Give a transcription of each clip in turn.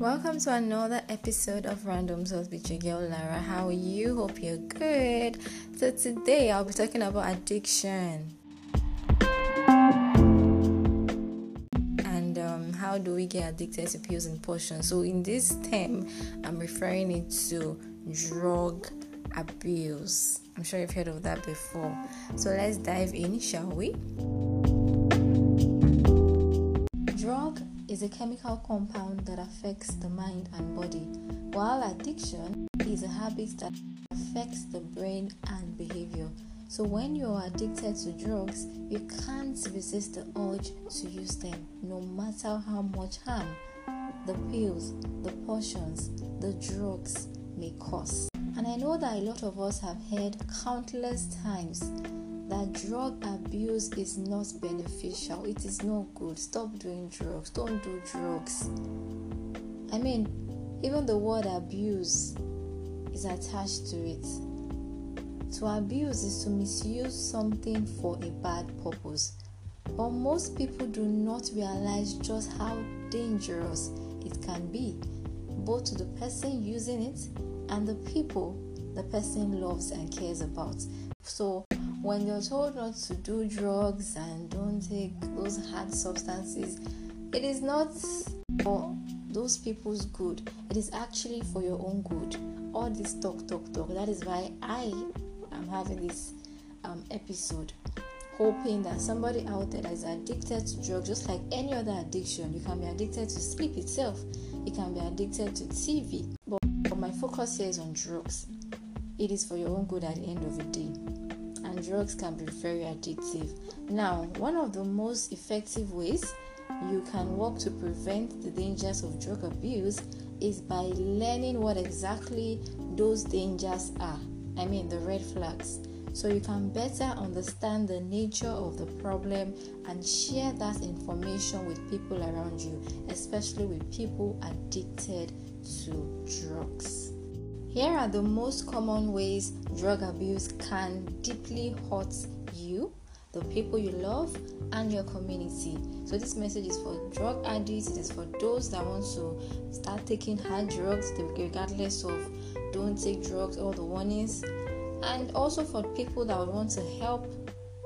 Welcome to another episode of Random Thoughts with your girl Lara. How are you? Hope you're good. So today I'll be talking about addiction. And um, how do we get addicted to pills and potions? So in this term, I'm referring it to drug abuse. I'm sure you've heard of that before. So let's dive in, shall we? Drug is a chemical compound that affects the mind and body, while addiction is a habit that affects the brain and behavior. So, when you are addicted to drugs, you can't resist the urge to use them, no matter how much harm the pills, the potions, the drugs may cause. And I know that a lot of us have heard countless times that drug abuse is not beneficial. It is not good. Stop doing drugs. Don't do drugs. I mean, even the word abuse is attached to it. To abuse is to misuse something for a bad purpose. But most people do not realize just how dangerous it can be, both to the person using it and the people the person loves and cares about. So, when you're told not to do drugs and don't take those hard substances, it is not for those people's good, it is actually for your own good. All this talk, talk, talk. That is why I am having this um, episode, hoping that somebody out there that is addicted to drugs, just like any other addiction, you can be addicted to sleep itself, you can be addicted to TV. But, but my focus here is on drugs. It is for your own good at the end of the day and drugs can be very addictive. Now, one of the most effective ways you can work to prevent the dangers of drug abuse is by learning what exactly those dangers are. I mean, the red flags. So you can better understand the nature of the problem and share that information with people around you, especially with people addicted to drugs. Here are the most common ways drug abuse can deeply hurt you, the people you love, and your community. So, this message is for drug addicts, it is for those that want to start taking hard drugs, regardless of don't take drugs, all the warnings, and also for people that would want to help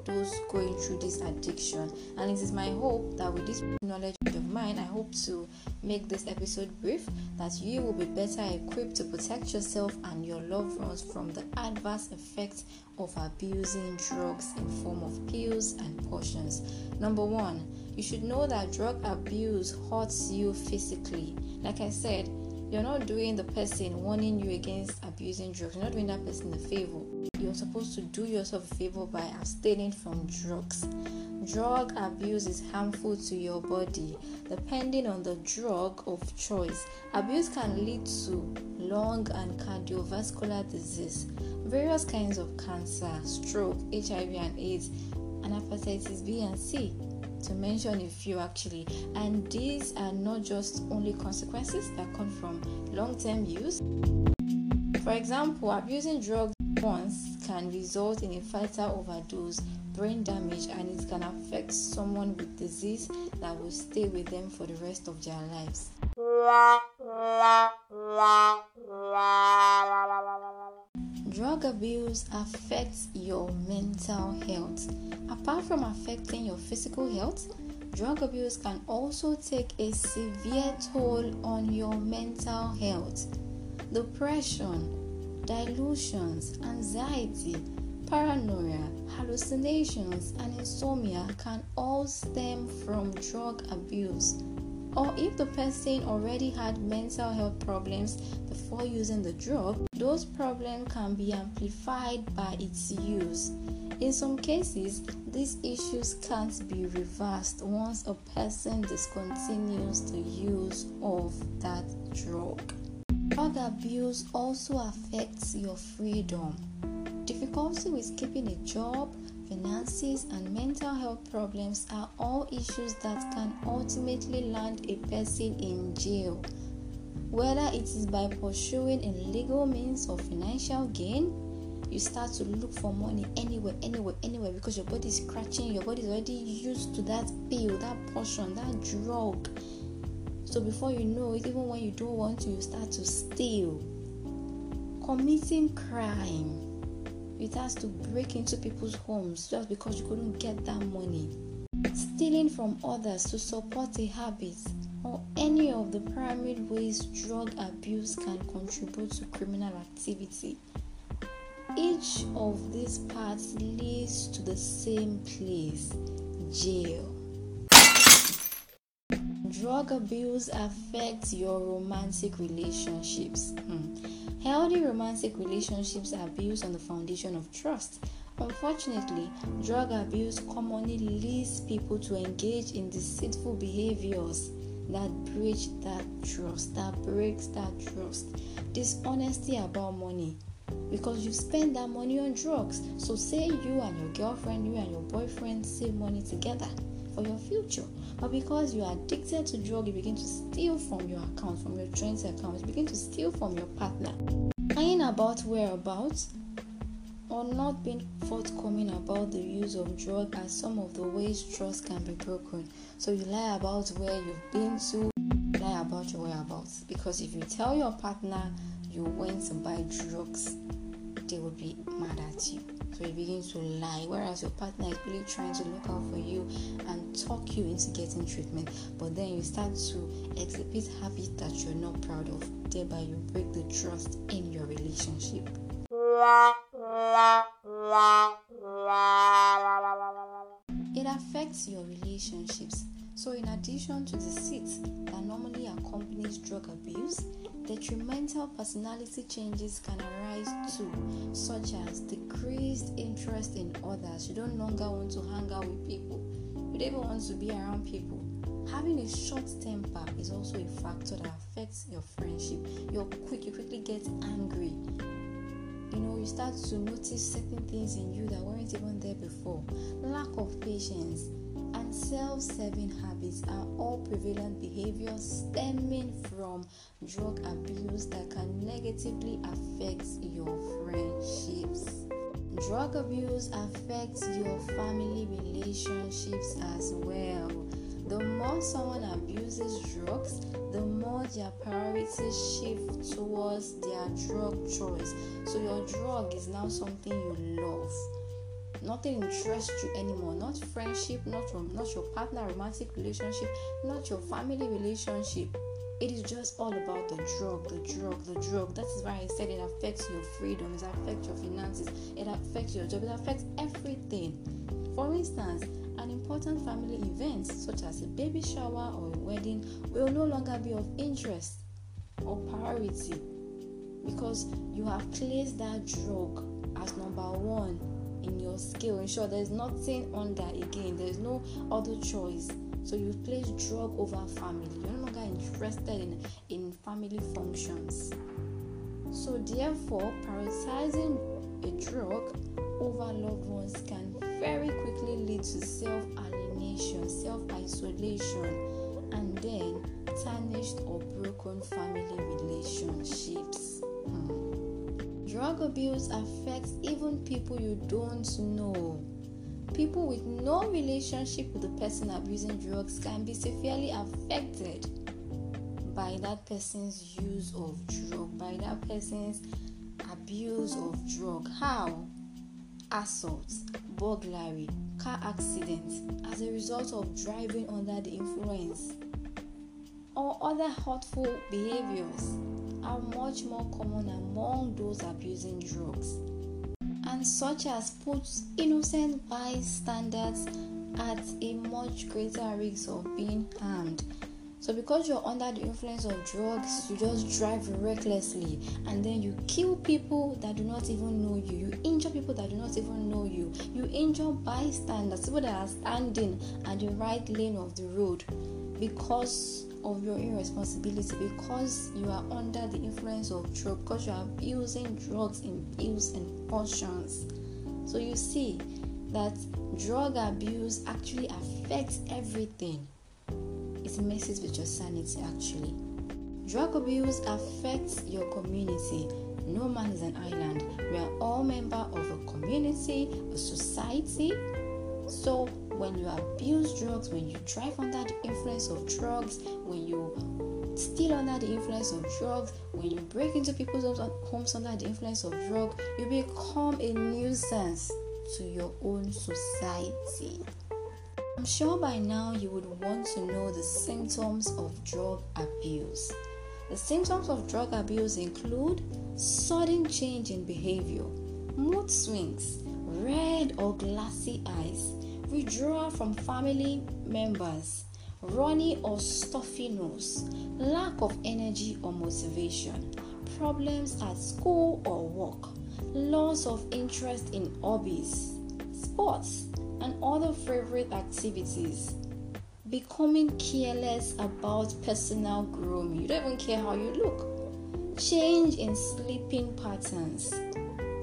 those going through this addiction. And it is my hope that with this knowledge of mine, I hope to make this episode brief that you will be better equipped to protect yourself and your loved ones from the adverse effects of abusing drugs in form of pills and potions. Number one, you should know that drug abuse hurts you physically. Like I said, you're not doing the person warning you against abusing drugs. You're not doing that person a favor. You're supposed to do yourself a favor by abstaining from drugs. Drug abuse is harmful to your body depending on the drug of choice. Abuse can lead to lung and cardiovascular disease, various kinds of cancer, stroke, HIV and AIDS, and hepatitis B and C to mention a few actually. And these are not just only consequences that come from long term use. For example, abusing drugs once can result in a fatal overdose, brain damage, and it can affect someone with disease that will stay with them for the rest of their lives. Drug abuse affects your mental health. Apart from affecting your physical health, drug abuse can also take a severe toll on your mental health. Depression, delusions, anxiety, paranoia, hallucinations, and insomnia can all stem from drug abuse. Or if the person already had mental health problems before using the drug, those problems can be amplified by its use. In some cases, these issues can't be reversed once a person discontinues the use of that drug. Drug abuse also affects your freedom. Difficulty with keeping a job, finances, and mental health problems are all issues that can ultimately land a person in jail. Whether it is by pursuing illegal means of financial gain, you start to look for money anywhere, anywhere, anywhere because your body is scratching, your body is already used to that pill, that portion, that drug. So before you know it, even when you don't want to, you start to steal. Committing crime. You has to break into people's homes just because you couldn't get that money. Stealing from others to support a habit or any of the primary ways drug abuse can contribute to criminal activity. Each of these paths leads to the same place jail. Drug abuse affects your romantic relationships. Hmm. Healthy romantic relationships are built on the foundation of trust. Unfortunately, drug abuse commonly leads people to engage in deceitful behaviors that breach that trust, that breaks that trust. Dishonesty about money because you spend that money on drugs. So, say you and your girlfriend, you and your boyfriend save money together for your future, but because you are addicted to drug, you begin to steal from your account, from your joint account, you begin to steal from your partner. Lying about whereabouts or not being forthcoming about the use of drug are some of the ways trust can be broken. So you lie about where you've been to, lie about your whereabouts. Because if you tell your partner you went to buy drugs, they will be mad at you. So you begin to lie, whereas your partner is really trying to look out for you and talk you into getting treatment. But then you start to exhibit habits that you're not proud of, thereby you break the trust in your relationship. It affects your relationships. So, in addition to deceit that normally accompanies drug abuse, detrimental personality changes can arise too, such as decreased interest in others. You don't longer want to hang out with people, you don't even want to be around people. Having a short temper is also a factor that affects your friendship. You're quick, you quickly get angry you know you start to notice certain things in you that weren't even there before lack of patience and self-serving habits are all prevalent behaviors stemming from drug abuse that can negatively affect your friendships drug abuse affects your family relationships as well the more someone abuses drugs, the more their priorities shift towards their drug choice. So your drug is now something you love. Nothing interests you anymore. Not friendship, not your, not your partner, romantic relationship, not your family relationship. It is just all about the drug, the drug, the drug. That is why I said it affects your freedom, it affects your finances, it affects your job, it affects everything. For instance, an important family event such as a baby shower or a wedding will no longer be of interest or priority because you have placed that drug as number one in your scale. Ensure there's nothing under again, there's no other choice. So you place drug over family. You're no longer interested in, in family functions. So therefore, prioritizing a drug over loved ones can very quickly lead to self alienation, self isolation, and then tarnished or broken family relationships. Hmm. Drug abuse affects even people you don't know. People with no relationship with the person abusing drugs can be severely affected by that person's use of drug, by that person's abuse of drug. How? Assault, burglary, car accidents as a result of driving under the influence or other hurtful behaviors are much more common among those abusing drugs and such as puts innocent bystanders at a much greater risk of being harmed so, because you're under the influence of drugs, you just drive recklessly and then you kill people that do not even know you. You injure people that do not even know you. You injure bystanders, people that are standing at the right lane of the road because of your irresponsibility, because you are under the influence of drugs, because you are abusing drugs in pills and portions. So, you see that drug abuse actually affects everything it messes with your sanity actually. Drug abuse affects your community. No man is an island. We are all members of a community, a society. So when you abuse drugs, when you drive under the influence of drugs, when you still under the influence of drugs, when you break into people's homes under the influence of drugs, you become a nuisance to your own society. I'm sure by now you would want to know the symptoms of drug abuse. The symptoms of drug abuse include sudden change in behavior, mood swings, red or glassy eyes, withdrawal from family members, runny or stuffy nose, lack of energy or motivation, problems at school or work, loss of interest in hobbies, sports, and other favorite activities, becoming careless about personal grooming. You don't even care how you look. Change in sleeping patterns,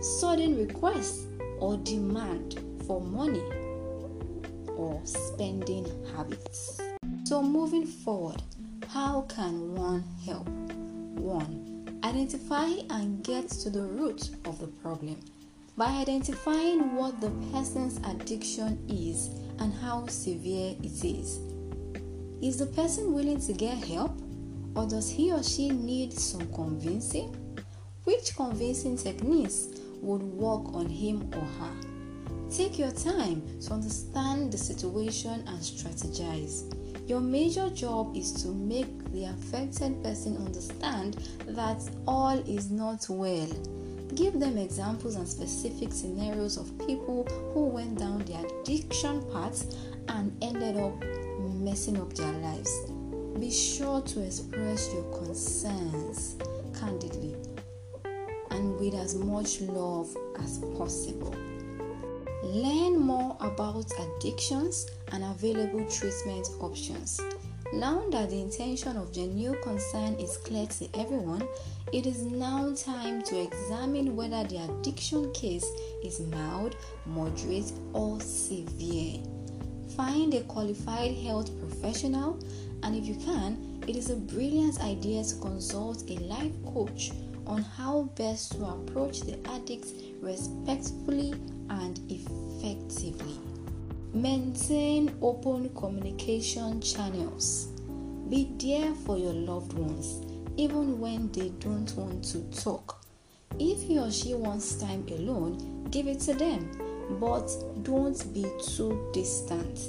sudden requests or demand for money or spending habits. So, moving forward, how can one help? 1. Identify and get to the root of the problem. By identifying what the person's addiction is and how severe it is. Is the person willing to get help or does he or she need some convincing? Which convincing techniques would work on him or her? Take your time to understand the situation and strategize. Your major job is to make the affected person understand that all is not well. Give them examples and specific scenarios of people who went down the addiction path and ended up messing up their lives. Be sure to express your concerns candidly and with as much love as possible. Learn more about addictions and available treatment options. Now that the intention of the new concern is clear to everyone, it is now time to examine whether the addiction case is mild, moderate, or severe. Find a qualified health professional, and if you can, it is a brilliant idea to consult a life coach on how best to approach the addict respectfully and effectively. Maintain open communication channels. Be there for your loved ones even when they don't want to talk. If he or she wants time alone, give it to them, but don't be too distant.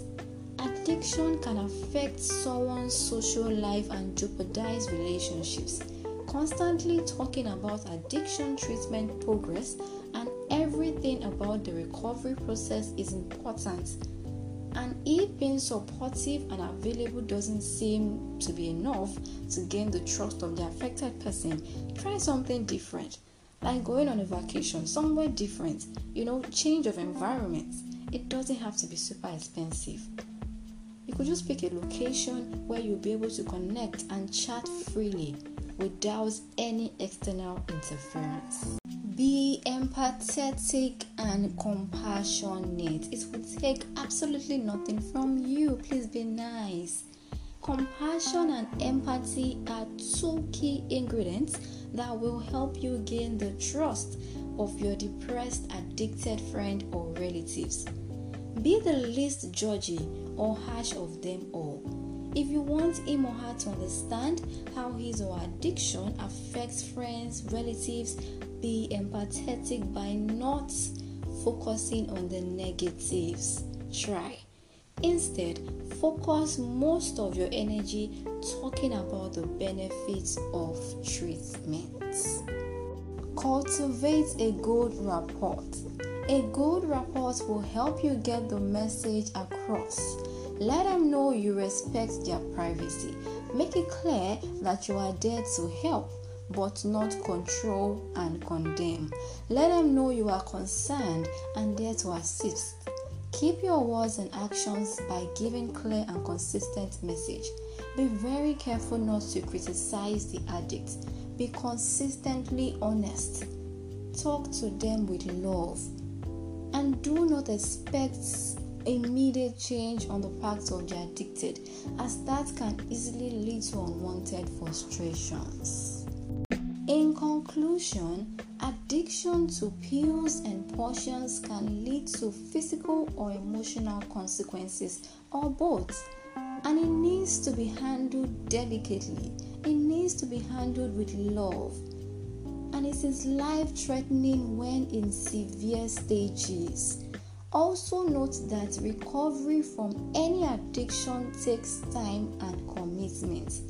Addiction can affect someone's social life and jeopardize relationships. Constantly talking about addiction treatment progress and everything about the recovery process is important. And if being supportive and available doesn't seem to be enough to gain the trust of the affected person, try something different. Like going on a vacation somewhere different, you know, change of environment. It doesn't have to be super expensive. You could just pick a location where you'll be able to connect and chat freely without any external interference. Empathetic and compassionate. It will take absolutely nothing from you. Please be nice. Compassion and empathy are two key ingredients that will help you gain the trust of your depressed, addicted friend or relatives. Be the least judgy or harsh of them all. If you want him or her to understand how his or her addiction affects friends, relatives, be empathetic by not focusing on the negatives. Try. Instead, focus most of your energy talking about the benefits of treatment. Cultivate a good rapport. A good rapport will help you get the message across let them know you respect their privacy. Make it clear that you are there to help but not control and condemn. Let them know you are concerned and there to assist. Keep your words and actions by giving clear and consistent message. Be very careful not to criticize the addict. Be consistently honest. Talk to them with love. And do not expect immediate change on the part of the addicted, as that can easily lead to unwanted frustrations. In conclusion, addiction to pills and potions can lead to physical or emotional consequences, or both, and it needs to be handled delicately it needs to be handled with love. And it is life threatening when in severe stages. Also, note that recovery from any addiction takes time and commitment,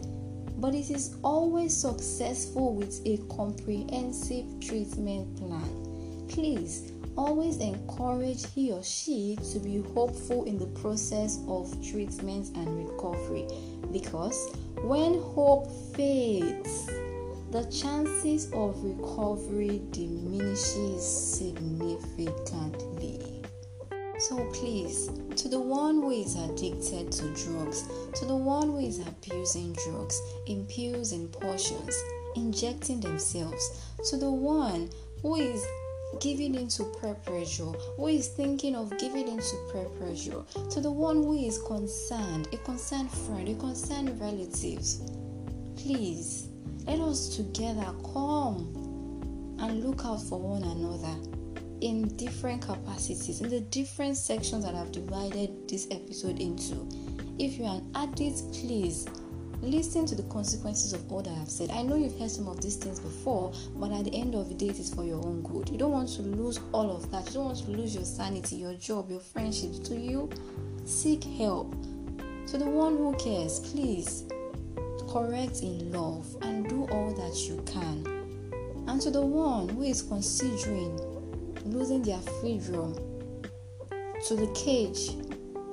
but it is always successful with a comprehensive treatment plan. Please always encourage he or she to be hopeful in the process of treatment and recovery because when hope fades, the chances of recovery diminishes significantly. So please, to the one who is addicted to drugs, to the one who is abusing drugs in pills and portions, injecting themselves, to the one who is giving into peer pressure, who is thinking of giving into peer pressure, to the one who is concerned, a concerned friend, a concerned relative, please let us together come and look out for one another in different capacities, in the different sections that I've divided this episode into. If you're an addict, please listen to the consequences of all that I've said. I know you've heard some of these things before, but at the end of the day, it is for your own good. You don't want to lose all of that. You don't want to lose your sanity, your job, your friendships. To you, seek help. To the one who cares, please correct in love and do all that you can. And to the one who is considering losing their freedom to the cage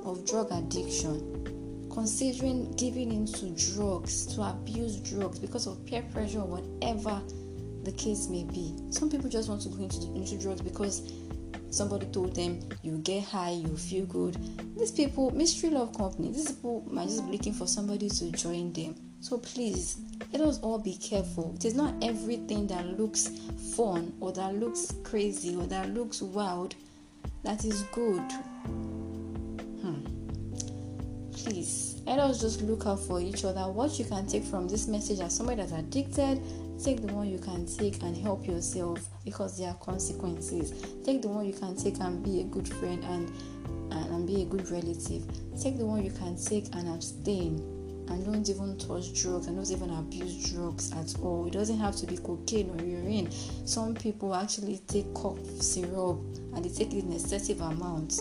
of drug addiction, considering giving in to drugs, to abuse drugs because of peer pressure or whatever the case may be. Some people just want to go into, into drugs because somebody told them you get high, you feel good. These people, mystery love company, these people might just be looking for somebody to join them. So please, let us all be careful. It is not everything that looks fun or that looks crazy or that looks wild that is good. Hmm. Please, let us just look out for each other. What you can take from this message as somebody that's addicted, take the one you can take and help yourself because there are consequences. Take the one you can take and be a good friend and, and, and be a good relative. Take the one you can take and abstain and don't even touch drugs and don't even abuse drugs at all. It doesn't have to be cocaine or heroin. Some people actually take cough syrup and they take it in excessive amounts.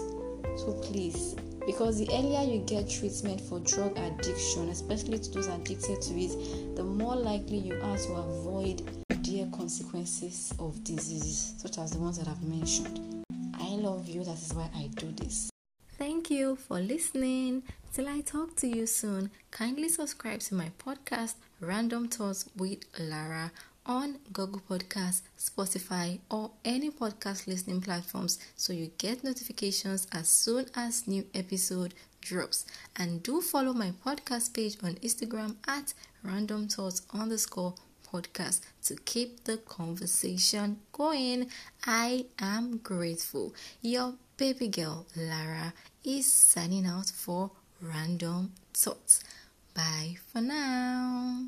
So please, because the earlier you get treatment for drug addiction, especially to those addicted to it, the more likely you are to avoid dire consequences of diseases such as the ones that I've mentioned. I love you, that is why I do this. Thank you for listening. Till I talk to you soon, kindly subscribe to my podcast, Random Thoughts with Lara, on Google Podcasts, Spotify, or any podcast listening platforms so you get notifications as soon as new episode drops. And do follow my podcast page on Instagram at Random Thoughts underscore podcast to keep the conversation going. I am grateful. Your baby girl Lara is signing out for Random Thoughts. Bye for now.